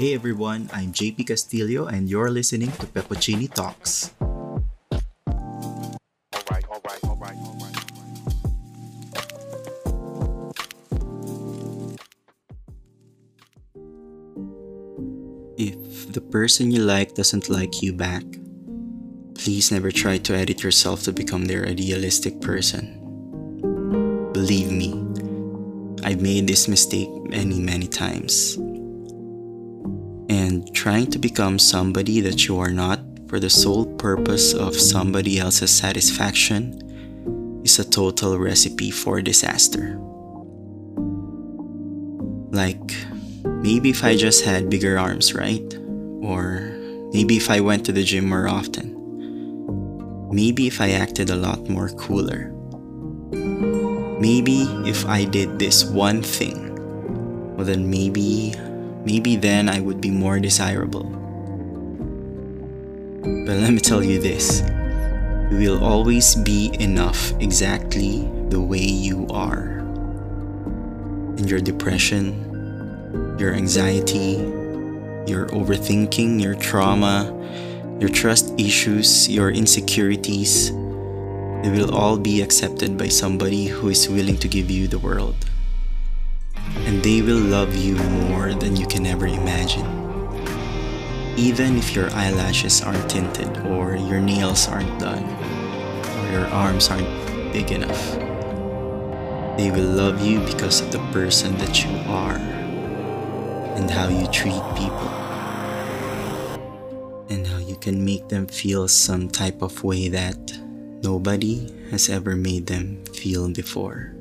Hey everyone, I'm JP Castillo and you're listening to Peppuccini Talks. If the person you like doesn't like you back, please never try to edit yourself to become their idealistic person. Believe me, I've made this mistake many, many times. And trying to become somebody that you are not for the sole purpose of somebody else's satisfaction is a total recipe for disaster. Like, maybe if I just had bigger arms, right? Or maybe if I went to the gym more often. Maybe if I acted a lot more cooler. Maybe if I did this one thing, well then maybe, maybe then I would be more desirable. But let me tell you this you will always be enough exactly the way you are. And your depression, your anxiety, your overthinking, your trauma, your trust issues, your insecurities, they will all be accepted by somebody who is willing to give you the world. They will love you more than you can ever imagine. Even if your eyelashes aren't tinted, or your nails aren't done, or your arms aren't big enough, they will love you because of the person that you are and how you treat people and how you can make them feel some type of way that nobody has ever made them feel before.